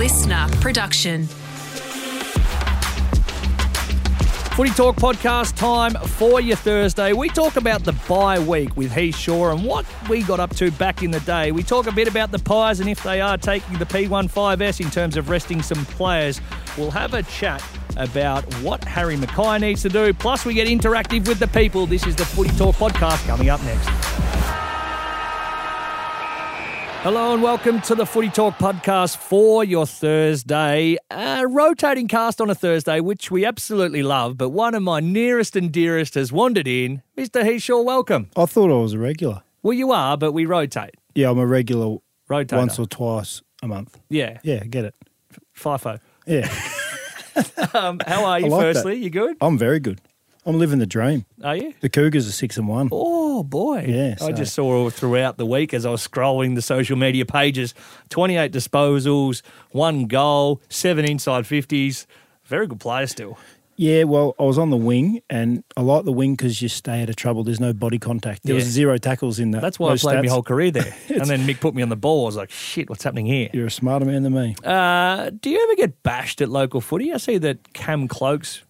listener production. Footy Talk podcast time for your Thursday. We talk about the bye week with Heath Shaw and what we got up to back in the day. We talk a bit about the Pies and if they are taking the P15S in terms of resting some players. We'll have a chat about what Harry McKay needs to do. Plus, we get interactive with the people. This is the Footy Talk podcast coming up next. Hello and welcome to the Footy Talk podcast for your Thursday. A rotating cast on a Thursday, which we absolutely love, but one of my nearest and dearest has wandered in. Mr. Heath Shaw, welcome. I thought I was a regular. Well, you are, but we rotate. Yeah, I'm a regular Rotator. once or twice a month. Yeah. Yeah, get it. FIFO. Yeah, Um, how are you, like that. firstly? You good? I'm very good. I'm living the dream. Are you? The Cougars are six and one. Oh boy! Yeah, I just saw throughout the week as I was scrolling the social media pages. Twenty-eight disposals, one goal, seven inside fifties. Very good player still. Yeah, well, I was on the wing, and I like the wing because you stay out of trouble. There's no body contact. There was zero tackles in that. That's why I played my whole career there. and then Mick put me on the ball. I was like, shit, what's happening here? You're a smarter man than me. Uh, do you ever get bashed at local footy? I see that Cam Cloak's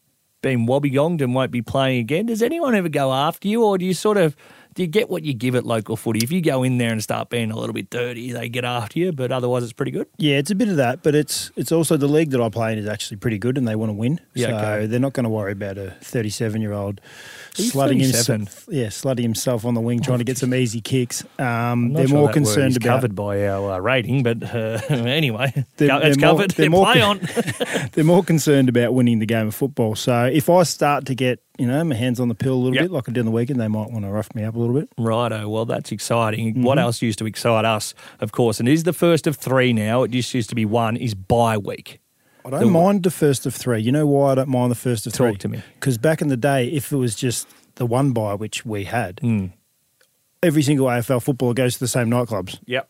been wobbegonged and won't be playing again. Does anyone ever go after you, or do you sort of you get what you give at local footy? If you go in there and start being a little bit dirty, they get after you, but otherwise it's pretty good. Yeah, it's a bit of that, but it's it's also the league that I play in is actually pretty good, and they want to win. Yeah, so okay. they're not going to worry about a 37 year old slutting himself. Yeah, slutting himself on the wing, trying to get some easy kicks. Um, they're sure more concerned about covered by our uh, rating, but uh, anyway, They're- it's they're more- covered. they're more Play on. they're more concerned about winning the game of football. So if I start to get, you know, my hands on the pill a little Yep. bit, like I did on the weekend, they might want to rough me up a little bit. Righto, well, that's exciting. Mm-hmm. What else used to excite us, of course, and it is the first of three now. It just used to be one, is bye week. I don't The- mind the first of three. You know why I don't mind the first of Talk three? to me. Because back in the day, if it was just the one bye, which we had, Mm. every single AFL footballer goes to the same nightclubs. Yep.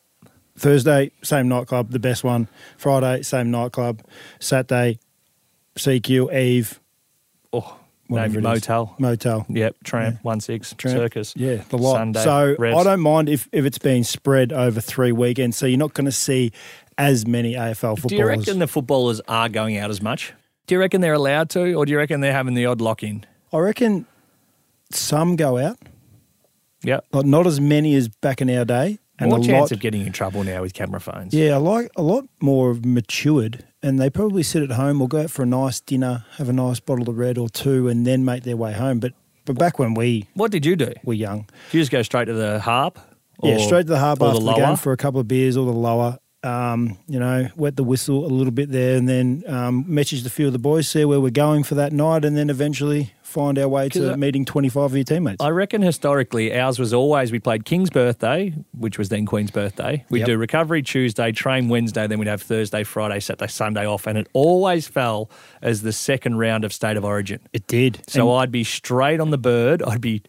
Thursday, same nightclub, the best one. Friday, same nightclub. Saturday, CQ, Eve, Oh, Whatever maybe it is. motel. motel. Yep, tramp, one six, Tramp. circus. Yeah, the lot. Sunday, so Revs. I don't mind if, if it's being spread over three weekends. So you're not going to see as many AFL footballers. Do you reckon the footballers are going out as much? Do you reckon they're allowed to, or do you reckon they're having the odd lock in? I reckon some go out, Yep. but not as many as back in our day. And More a chance lot, of getting in trouble now with camera phones. yeah, I like a lot more matured, and they probably sit at home or go out for a nice dinner, have a nice bottle of red or two, and then make their way home. But but back when we What did you do? We were young, Did you just go straight to the harp? yeah, straight to the harp after the the, game for a couple of beers or the lower. Um, you know, wet the whistle a little bit there, and then um, message a few of the boys, see where we're going for that night, and then eventually find our way to I- meeting twenty five of your teammates. I reckon historically ours was always we played King's birthday, which was then Queen's birthday. We'd Yep. do recovery Tuesday, train Wednesday, then we'd have Thursday, Friday, Saturday, Sunday off, and it always fell as the second round of State of Origin. it did. So And- I'd be straight on the bird. I'd be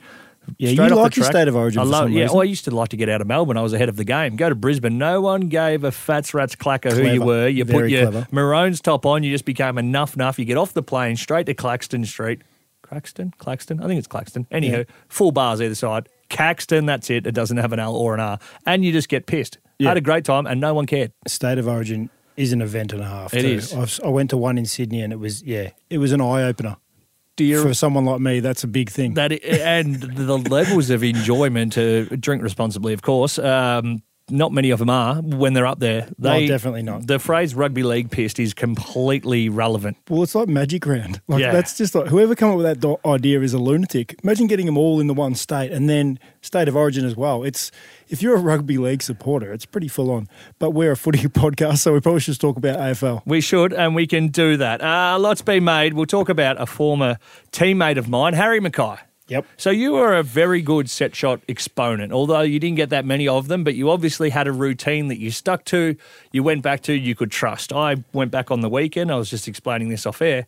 Yeah, straight you like your. State of Origin I for love, yeah. Well, I used to like to get out of Melbourne. I was ahead of the game. Go to Brisbane. No one gave a fats rats clacker who you were. You put your clever. maroons top on. You just became a nuff nuff. You get off the plane straight to Claxton Street. Claxton, Claxton. I think it's Claxton. Anyhow, Yeah. full bars either side. Caxton. That's it. It doesn't have an L or an R, and you just get pissed. Yeah. Had a great time, and no one cared. State of Origin is an event and a half. It too. is. I went to one in Sydney, and it was yeah, it was an eye opener you for someone like me. That's a big thing. that and the levels of enjoyment to drink responsibly, of course. Um, not many of them are when they're up there. No, They definitely not. The phrase "rugby league pissed" is completely relevant. Well, it's like magic round. Like Yeah. that's just like whoever come up with that do- idea is a lunatic. Imagine getting them all in the one state and then state of origin as well. It's if you're a rugby league supporter, it's pretty full on. But we're a footy podcast, so we probably should talk about AFL. We should, and we can do that. A Uh, lots been made. We'll talk about a former teammate of mine, Harry McKay. Yep. So you were a very good set shot exponent, although you didn't get that many of them, but you obviously had a routine that you stuck to, you went back to, you could trust. I went back on the weekend, I was just explaining this off air.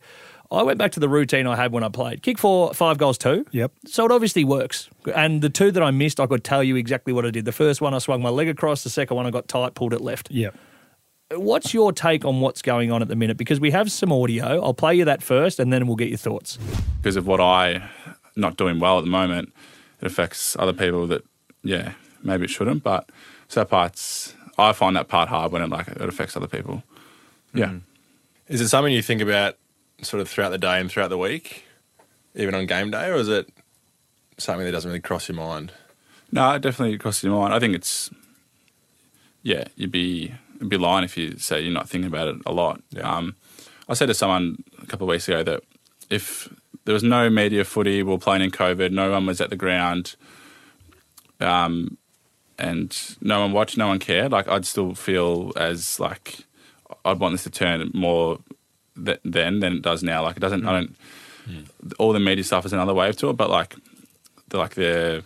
I went back to the routine I had when I played. Kick four, five goals, two. Yep. So it obviously works. And the two that I missed, I could tell you exactly what I did. The first one, I swung my leg across. The second one, I got tight, pulled it left. Yep. What's your take on what's going on at the minute? Because we have some audio. I'll play you that first, and then we'll get your thoughts. because of what I not doing well at the moment, it affects other people that yeah maybe it shouldn't. But so that part's I find that part hard when it like it affects other people. Yeah. Is it something you think about sort of throughout the day and throughout the week, even on game day, or is it something that doesn't really cross your mind? No, it definitely crosses your mind. I think it's yeah, you'd be you'd be lying if you say you're not thinking about it a lot. Yeah. Um, I said to someone a couple of weeks ago that if there was no media footy, we were playing in COVID, no one was at the ground, um, and no one watched, no one cared. Like I'd still feel as like I'd want this to turn more th- then than it does now. Like it doesn't. I don't. All the media stuff is another wave to it, but like, the, like the,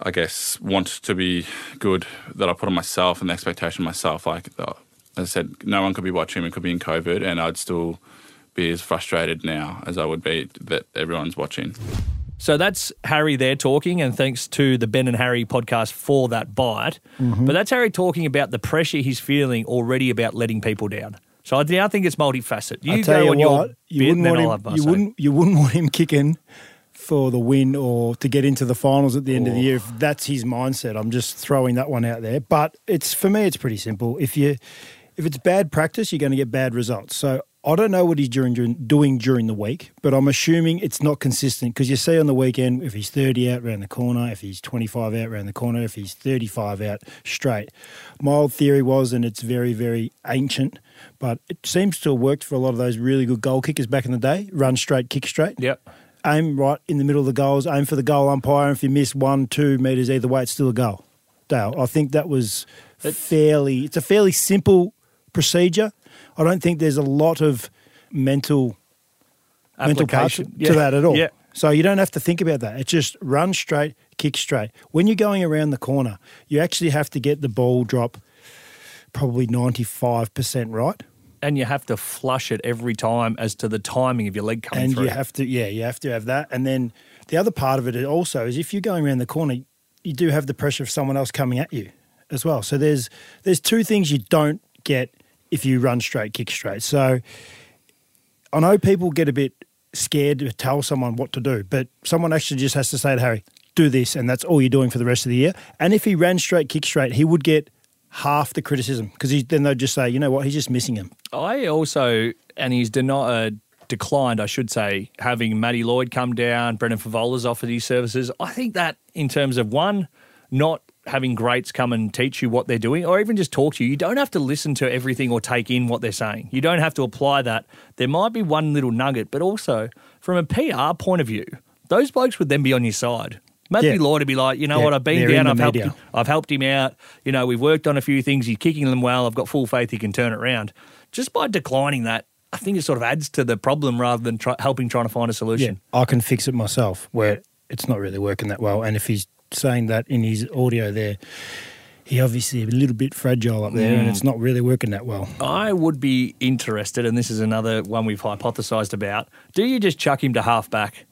I guess, want to be good that I put on myself and the expectation of myself. Like the, as I said, no one could be watching. We could be in COVID, and I'd still be as frustrated now as I would be that everyone's watching. So that's Harry there talking, and thanks to the Ben and Harry podcast for that bite. Mm-hmm. But that's Harry talking about the pressure he's feeling already about letting people down. So I now think it's multifaceted. You I tell go you on your what, you bit, wouldn't and then want I'll him. have my You say. wouldn't. You wouldn't want him kicking for the win or to get into the finals at the end of the year if that's his mindset. I'm just throwing that one out there. But it's for me, it's pretty simple. If you if it's bad practice, you're going to get bad results. So I don't know what he's during, during, doing during the week, but I'm assuming it's not consistent because you see on the weekend if he's 30 out around the corner, if he's 25 out around the corner, if he's 35 out straight. My old theory was, and it's very, very ancient, but it seems to have worked for a lot of those really good goal kickers back in the day run straight, kick straight Yep. aim right in the middle of the goals, aim for the goal umpire. And if you miss one, two metres either way, it's still a goal. Dale, I think that was fairly. It's a fairly simple procedure. I don't think there's a lot of mental mental Application. to that at all. Yeah. So you don't have to think about that. It's just run straight, kick straight. When you're going around the corner, you actually have to get the ball drop probably 95% right. And you have to flush it every time as to the timing of your leg coming and through. you have to yeah you have to have that and then the other part of it also is if you're going around the corner you do have the pressure of someone else coming at you as well so there's there's two things you don't get if you run straight kick straight. So i know people get a bit scared to tell someone what to do but someone actually just has to say to harry do this and that's all you're doing for the rest of the year. And if he ran straight kick straight he would get half the criticism because then they'd just say you know what? He's just missing him. I also, and he's denied, uh, declined, I should say, having Matty Lloyd come down, Brendan Fevola's offered his services. I think that in terms of one, not having greats come and teach you what they're doing or even just talk to you, you don't have to listen to everything or take in what they're saying. You don't have to apply that. There might be one little nugget, but also from a PR point of view, those blokes would then be on your side. Matthew Yeah. Lloyd would be like, you know Yeah, what, I've been down, I've helped, media. I've helped him out. You know, we've worked on a few things. He's kicking them well. I've got full faith he can turn it around. Just by declining that, I think it sort of adds to the problem rather than try, helping trying to find a solution. Yeah, solution. I can fix it myself where it's not really working that well. And if he's saying that in his audio there, he obviously a little bit fragile up there and mm. it's not really working that well. I would be interested, and this is another one we've hypothesised about. Do you just chuck him to halfback?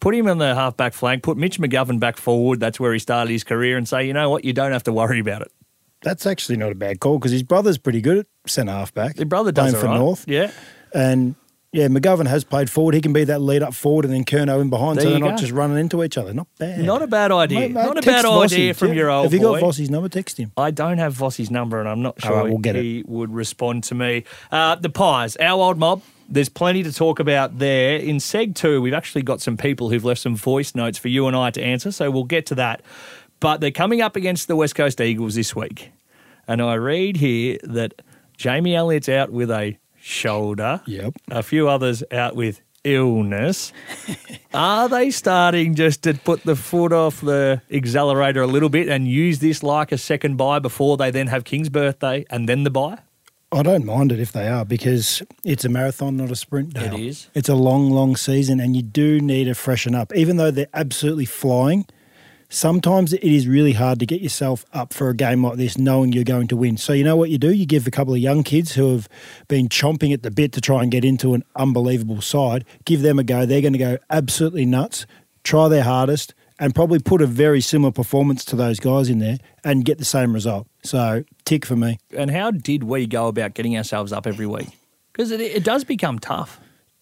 Put him on the halfback flank, put Mitch McGovern back forward, that's where he started his career, and say, you know what, you don't have to worry about it. That's actually not a bad call because his brother's pretty good at centre halfback. Your brother does playing for right. North. Yeah. And yeah, McGovern has played forward. He can be that lead up forward and then Curnow in behind There so they're not just running into each other. Not bad. Not a bad idea. Mate, mate, Not a bad Vossi, idea from yeah. your old Have you boy. got Vossi's number? Text him. I don't have Vossi's number, and I'm not sure right, we'll get he would respond to me. Uh, the Pies, our old mob. There's plenty to talk about there. In Seg 2, we've actually got some people who've left some voice notes for you and I to answer, so we'll get to that. But they're coming up against the West Coast Eagles this week. And I read here that Jamie Elliott's out with a shoulder. Yep. A few others out with illness. Are they starting just to put the foot off the accelerator a little bit and use this like a second bye before they then have King's birthday and then the bye? I don't mind it if they are because it's a marathon, not a sprint. It Dale. is. It's a long, long season, and you do need to freshen up. Even though they're absolutely flying, sometimes it is really hard to get yourself up for a game like this knowing you're going to win. So, you know what you do? You give a couple of young kids who have been chomping at the bit to try and get into an unbelievable side, give them a go. They're going to go absolutely nuts, try their hardest, and probably put a very similar performance to those guys in there and get the same result. So, tick for me. And how did we go about getting ourselves up every week? Because it, it does become tough.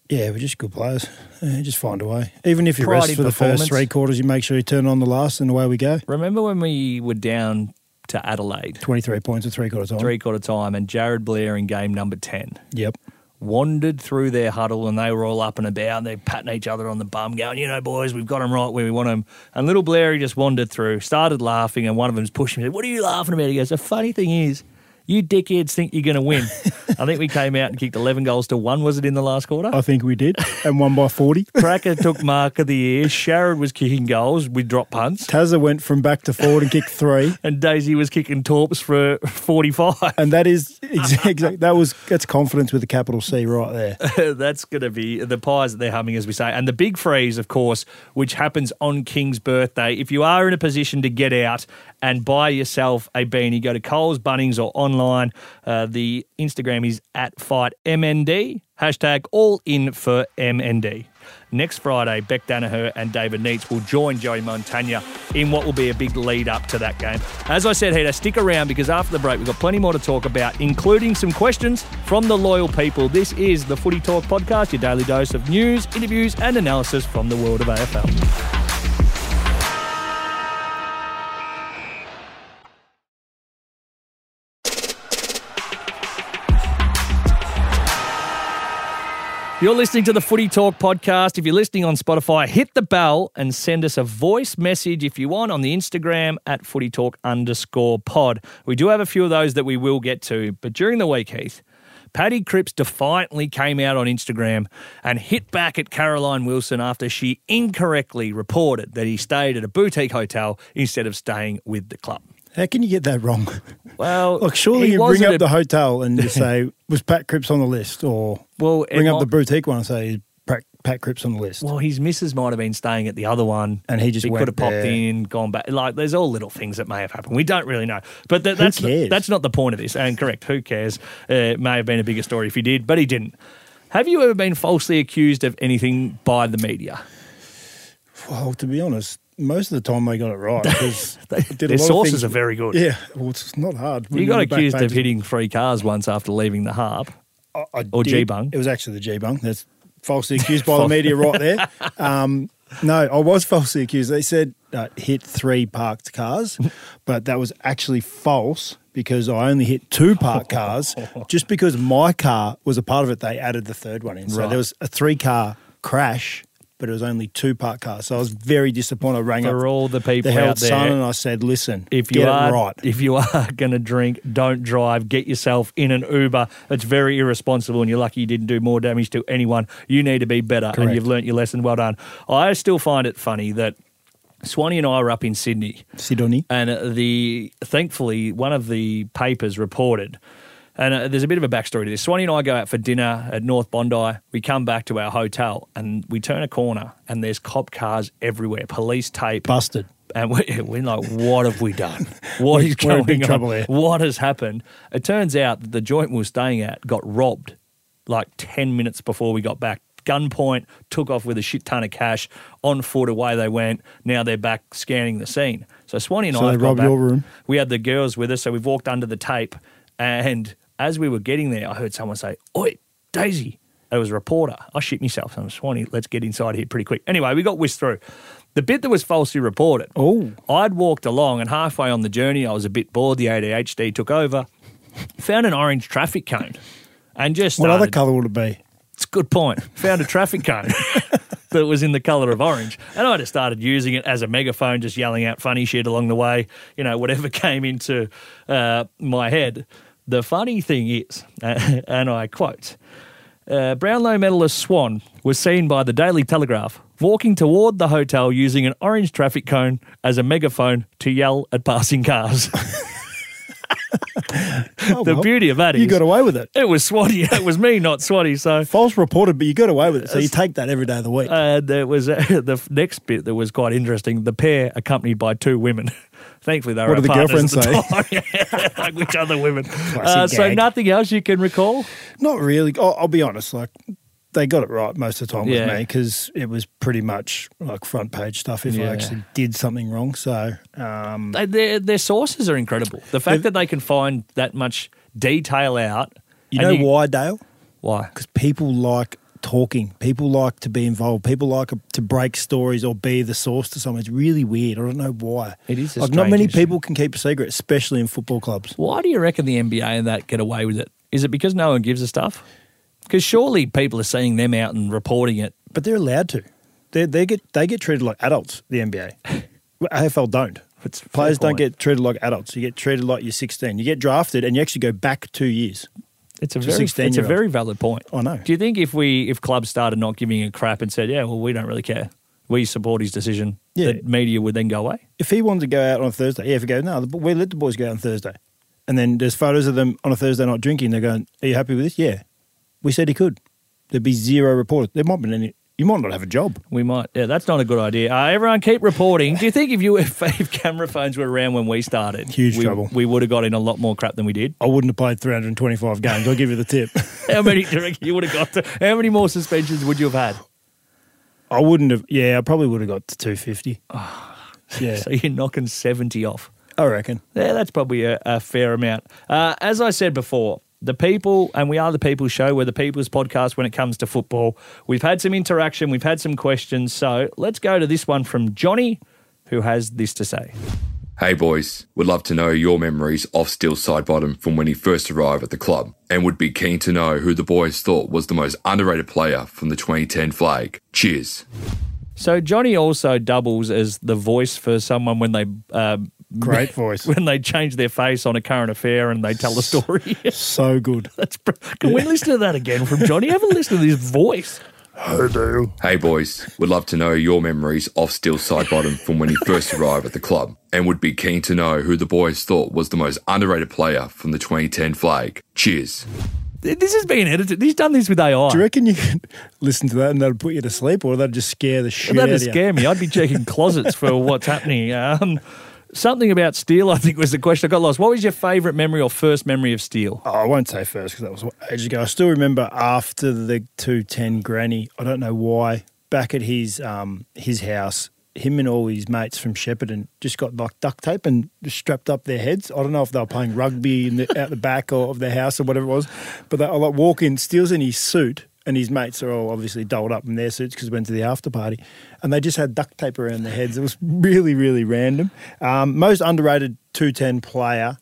Yeah, we're just good players. Yeah, just find a way. Even if you Pride rest for the first three quarters, you make sure you turn on the last, and away we go. Remember when we were down to Adelaide, 23 points at three quarter time. three quarter time, and Jarryd Blair in game number 10 Yep. wandered through their huddle and they were all up and about and they're patting each other on the bum, going, you know, boys, we've got them right where we want them. And little Blair, he just wandered through, started laughing, and one of them's pushing me. What are you laughing about? He goes, the funny thing is, you dickheads think you're going to win. I think we came out and kicked 11 goals to one, was it, in the last quarter? I think we did. And won by 40. Cracker took mark of the year. Sharrod was kicking goals with drop punts. Tazza went from back to forward and kicked three. And Daisy was kicking torps for 45. And that is exactly that was that's confidence with a capital C right there. That's going to be the pies that they're humming, as we say. And the big freeze, of course, which happens on King's birthday. If you are in a position to get out and buy yourself a beanie, go to Coles, Bunnings, or online. Uh, the Instagram is at FightMND. Hashtag all in for MND. Next Friday, Bec Daniher and David Neitz will join Joey Montagna in what will be a big lead up to that game. As I said, Heater, stick around because after the break, we've got plenty more to talk about, including some questions from the loyal people. This is the Footy Talk Podcast, your daily dose of news, interviews, and analysis from the world of AFL. You're listening to the Footy Talk podcast. If you're listening on Spotify, hit the bell and send us a voice message if you want on the Instagram at Footy Talk underscore pod. We do have a few of those that we will get to, but during the week, Heath, Paddy Cripps defiantly came out on Instagram and hit back at Caroline Wilson after she incorrectly reported that he stayed at a boutique hotel instead of staying with the club. How can you get that wrong? Well, Look, surely you bring up a- the hotel and you say, was Pat Cripps on the list? Or Well, it bring up might- the boutique one and say, is Pat, Pat Cripps on the list? Well, his missus might have been staying at the other one, And he just he could have popped there. in, gone back. Like, there's all little things that may have happened. We don't really know, but that, that's cares? that's not the point of this. And correct, who cares? Uh, it may have been a bigger story if he did, but he didn't. Have you ever been falsely accused of anything by the media? Well, to be honest, most of the time they got it right because They- I did a their sources things- are very good. Yeah, well, it's not hard. You got On the back accused of hitting three cars once after leaving the harp. I, I or did. G-bung. It was actually the G bung. That's falsely accused by the media right there. Um, no, I was falsely accused. They said uh, hit three parked cars, but that was actually false because I only hit two parked cars. Just because my car was a part of it, they added the third one in. So Right. there was a three car crash. But it was only two part cars, so I was very disappointed. I rang For up all the people the out there, and I said, "Listen, if you are right." if you are going to drink, don't drive. Get yourself in an Uber. It's very irresponsible, and you're lucky you didn't do more damage to anyone. You need to be better, and you've learnt your lesson. Well done. I still find it funny that Swanee and I were up in Sydney, Sidonie. and the thankfully one of the papers reported. And uh, there's a bit of a backstory to this. Swanee and I go out for dinner at North Bondi. We come back to our hotel and we turn a corner and there's cop cars everywhere, police tape, busted. and we, we're like, what have we done? What is We're in going on? What has happened? It turns out that the joint we were staying at got robbed like 10 minutes before we got back. Gunpoint, took off with a shit ton of cash. On foot, away they went. Now they're back scanning the scene. So Swanee and So I they robbed back. your room? We had the girls with us, so we've walked under the tape. And as we were getting there, I heard someone say, Oi, Daisy. It was a reporter. I shit myself. I'm Swanee, let's get inside here pretty quick. Anyway, we got whisked through. The bit that was falsely reported, Oh. I'd walked along and halfway on the journey, I was a bit bored. The ADHD took over. Found an orange traffic cone and just What other colour would it be? it's a good point. Found a traffic cone that was in the colour of orange. And I just started using it as a megaphone, just yelling out funny shit along the way, you know, whatever came into uh, my head. The funny thing is, and I quote, uh, Brownlow medalist Swan was seen by the Daily Telegraph walking toward the hotel using an orange traffic cone as a megaphone to yell at passing cars. Oh, the well, beauty of that is you got away with it. it was Swanee. It was me, not Swanee. So False reported, but you got away with it. So you take that every day of the week. And there was uh, the next bit that was quite interesting. The pair accompanied by two women. Thankfully, they were What our did the partners girlfriends at the time. like which other women? Uh, so nothing else you can recall? Not really. I'll, I'll be honest. Like they got it right most of the time Yeah. with me because it was pretty much like front page stuff. If Yeah. I actually did something wrong, so um, They, their their sources are incredible. The fact that they can find that much detail out. you and know why, Dale? Why? Because people like talking. People like to be involved. People like to break stories or be the source to someone. It's really weird. I don't know why. It is like not many issue. people can keep a secret, especially in football clubs. Why do you reckon the NBA and that get away with it? Is it because no one gives a stuff? Because surely people are seeing them out and reporting it. But they're allowed to. They they get they get treated like adults. The NBA, AFL don't. It's Players don't get treated like adults. You get treated like you're 16. You get drafted and you actually go back two years. It's a very, it's a very valid point. I know. Do you think if we, if clubs started not giving a crap and said, yeah, well, we don't really care, we support his decision, Yeah. the media would then go away? If he wanted to go out on a Thursday, yeah, if he goes, no, the- we let the boys go out on Thursday. And then there's photos of them on a Thursday night drinking. They're going, are you happy with this? Yeah. We said he could. There'd be zero reported. There might be any, you might not have a job. We might. Yeah, that's not a good idea. Uh, everyone, keep reporting. Do you think if you if, if camera phones were around when we started, Huge we, trouble. we would have got in a lot more crap than we did? I wouldn't have played 325 games. I'll give you the tip. How many you you would have got? To, how many more suspensions would you have had? I wouldn't have, yeah, I probably would have got to 250. yeah, So you're knocking seventy off. I reckon. Yeah, that's probably a, a fair amount. Uh, as I said before, the people, and we are the People's Show, we're the People's Podcast when it comes to football. We've had some interaction, we've had some questions. So let's go to this one from Johnny, who has this to say. Hey boys, would love to know your memories of Steele Sidebottom from when he first arrived at the club, and would be keen to know who the boys thought was the most underrated player from the 2010 flag. Cheers. So Johnny also doubles as the voice for someone when they uh, Great voice. when they change their face on a current affair and they tell the story. So good. That's br- can we listen to that again from Johnny? Have a listen to this voice. Hey Dale. Hey, boys, would love to know your memories of Steele Sidebottom from when he first arrived at the club, and would be keen to know who the boys thought was the most underrated player from the 2010 flag. Cheers. This is being edited. He's done this with AI. Do you reckon you could listen to that and that'll put you to sleep, or that'll just scare the shit That'd out of you? scare me. I'd be checking closets for what's happening. Um, something about Steele, I think, was the question. I got lost. What was your favourite memory or first memory of Steele? Oh, I won't say first because that was ages ago. I still remember after the two ten granny. I don't know why. Back at his um his house, him and all his mates from Shepparton just got like duct tape and strapped up their heads. I don't know if they were playing rugby the, out the back or of their house or whatever it was, but they I like walk in, Steele's in his suit. And his mates are all obviously doled up in their suits because we went to the after party, and they just had duct tape around their heads. It was really, really random. Um, most underrated two ten player,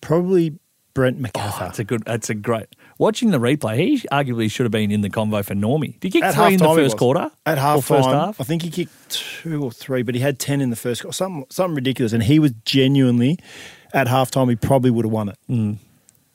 probably Brent McAfee. That's a good. That's a great. Watching the replay, he arguably should have been in the convo for Normie. Did he kick At three in the first quarter? At Or half first time, half? I think he kicked two or three, but he had ten in the first quarter. Something, something ridiculous. And he was genuinely at halftime. He probably would have won it.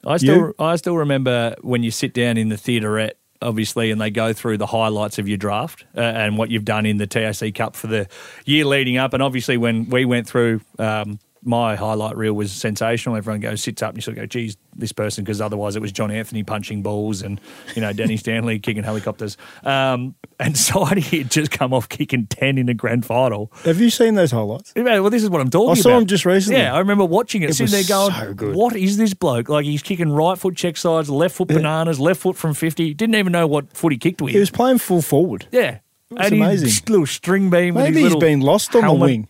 I still, You? I still remember when you sit down in the theaterette, obviously, and they go through the highlights of your draft uh, and what you've done in the TAC Cup for the year leading up. And obviously, when we went through, um, my highlight reel was sensational. Everyone goes, sits up, and you sort of go, geez, this person, because otherwise it was John Anthony punching balls and, you know, Danny Stanley kicking helicopters. Um, and Sidey had just come off kicking 10 in a grand final. Have you seen those highlights? Yeah, Well, this is what I'm talking about. I about. saw him just recently. Yeah, I remember watching it, It sitting there was going, so good. "What is this bloke? Like he's kicking right foot check sides, left foot bananas, left foot from fifty. Didn't even know what foot he kicked with. He was playing full forward. yeah, was and amazing. Little string beam. Maybe he's been lost on helmet. the wing.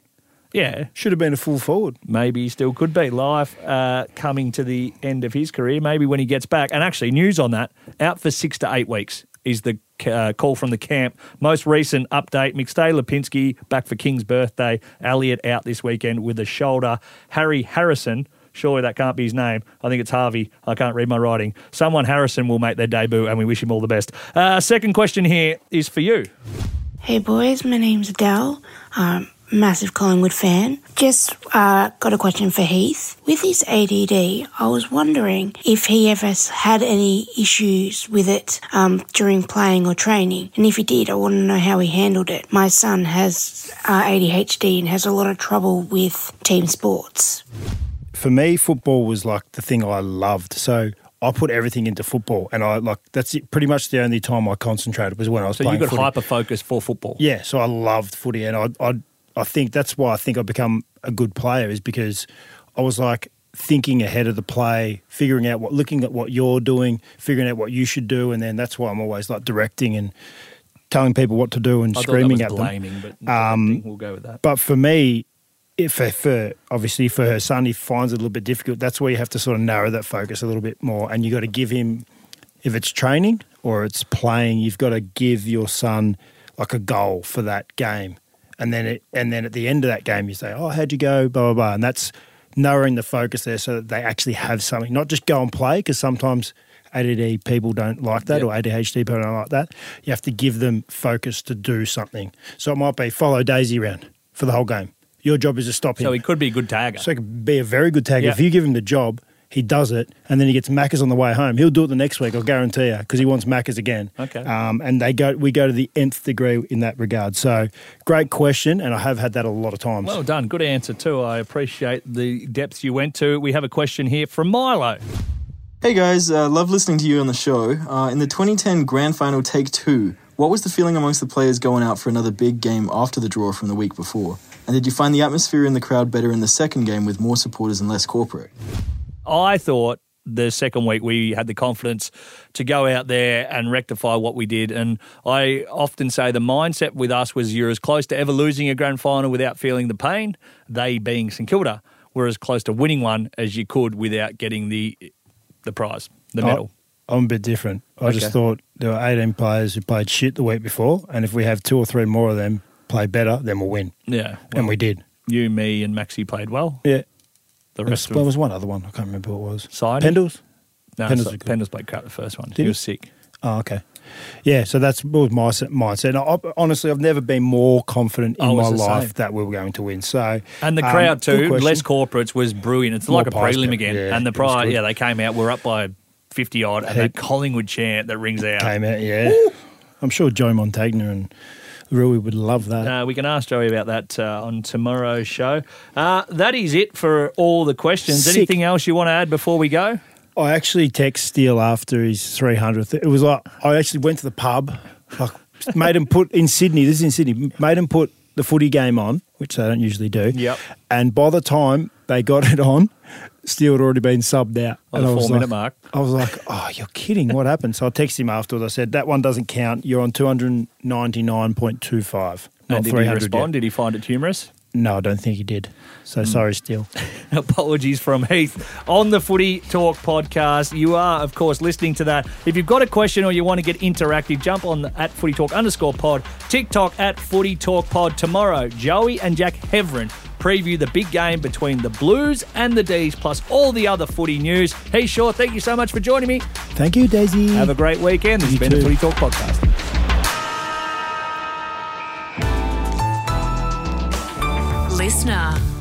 Yeah, Should have been a full forward. maybe he still could be. Life uh, coming to the end of his career. Maybe when he gets back. And actually, news on that: out for six to eight weeks is the uh, call from the camp. Most recent update: McStay Lipinski back for King's birthday. Elliott out this weekend with a shoulder. Harry Harrison. Surely that can't be his name. I think it's Harvey. I can't read my writing. Someone Harrison will make their debut, and we wish him all the best. Uh, second question here is for you. Hey boys, my name's Adele. Um, massive Collingwood fan. Just uh, got a question for Heath. With his ADD, I was wondering if he ever had any issues with it um, during playing or training, and if he did, I want to know how he handled it. My son has uh, ADHD and has a lot of trouble with team sports. For me, football was like the thing I loved. So I put everything into football, and I like that's it, pretty much the only time I concentrated was when I was So you got hyper focus for football. Yeah, so I loved footy, and I, I, I think that's why I think I've become a good player is because I was like thinking ahead of the play, figuring out what, looking at what you're doing, figuring out what you should do, and then that's why I'm always like directing and telling people what to do and I screaming at was them. blaming, but Um, we'll go with that. But for me, if for, for obviously for her son, he finds it a little bit difficult. That's where you have to sort of narrow that focus a little bit more, and you've got to give him, if it's training or it's playing, you've got to give your son like a goal for that game, and then it, and then at the end of that game, you say, "Oh, how'd you go?" Blah blah blah, and that's narrowing the focus there so that they actually have something, not just go and play because sometimes. ADD people don't like that, Yep. or ADHD people don't like that. You have to give them focus to do something. So it might be follow Daisy around for the whole game. Your job is to stop him. So he could be a good tagger. So he could be a very good tagger. Yeah. If you give him the job, he does it, and then he gets Maccas on the way home. He'll do it the next week, I'll guarantee you, because he wants Maccas again. Okay. Um, and they go, we go to the nth degree in that regard. So great question, and I have had that a lot of times. Well done. Good answer, too. I appreciate the depths you went to. We have a question here from Milo. Hey guys, uh, love listening to you on the show. Uh, in the 2010 Grand Final Take 2, what was the feeling amongst the players going out for another big game after the draw from the week before? And did you find the atmosphere in the crowd better in the second game with more supporters and less corporate? I thought the second week we had the confidence to go out there and rectify what we did. And I often say the mindset with us was you're as close to ever losing a grand final without feeling the pain, they being St Kilda, were as close to winning one as you could without getting the the prize, the medal. I'm a bit different. I just thought there were 18 players who played shit the week before, and if we have two or three more of them play better, then we'll win. Yeah. and we did. You, me, and Maxi played well. Yeah. The There was, rest there was one other one. I can't remember what it was. Sidey? Pendles? no, Pendles so. Pendles played crap the first one. Did he he? was sick. Oh, okay. Yeah, so that's was my mindset. I, honestly, I've never been more confident in my life same. that we were going to win. So, And the um, crowd good too, less corporates was brilliant. It's More like a prelim again. yeah, and the it was prize, good. yeah, they came out. We're up by fifty odd, and that Collingwood chant that rings out. came out. Yeah, I'm sure Joe Montagna and Rui would love that. Uh, we can ask Joey about that uh, on tomorrow's show. Uh, that is it for all the questions. Sick. Anything else you want to add before we go? I actually text Steele after his 300th. It was like I actually went to the pub, like made him put in Sydney. This is in Sydney. Made him put the footy game on, which they don't usually do. Yep. And by the time they got it on, Steele had already been subbed out. On and the I was four-minute like, mark. I was like, "Oh, you're kidding! What happened?" So I texted him afterwards. I said, "That one doesn't count. You're on 299.25, not and did he respond? yet." Did he find it humorous? No, I don't think he did. So Hmm. sorry, Steele. Apologies from Heath on the Footy Talk podcast. You are, of course, listening to that. If you've got a question or you want to get interactive, jump on the, at Footy Talk underscore pod, TikTok at Footy Talk pod. Tomorrow, Joey and Jack Heverin preview the big game between the Blues and the D's, plus all the other footy news. Hey, Shaw, thank you so much for joining me. Thank you, Daisy. Have a great weekend. This has You been the too. Footy Talk podcast. listener.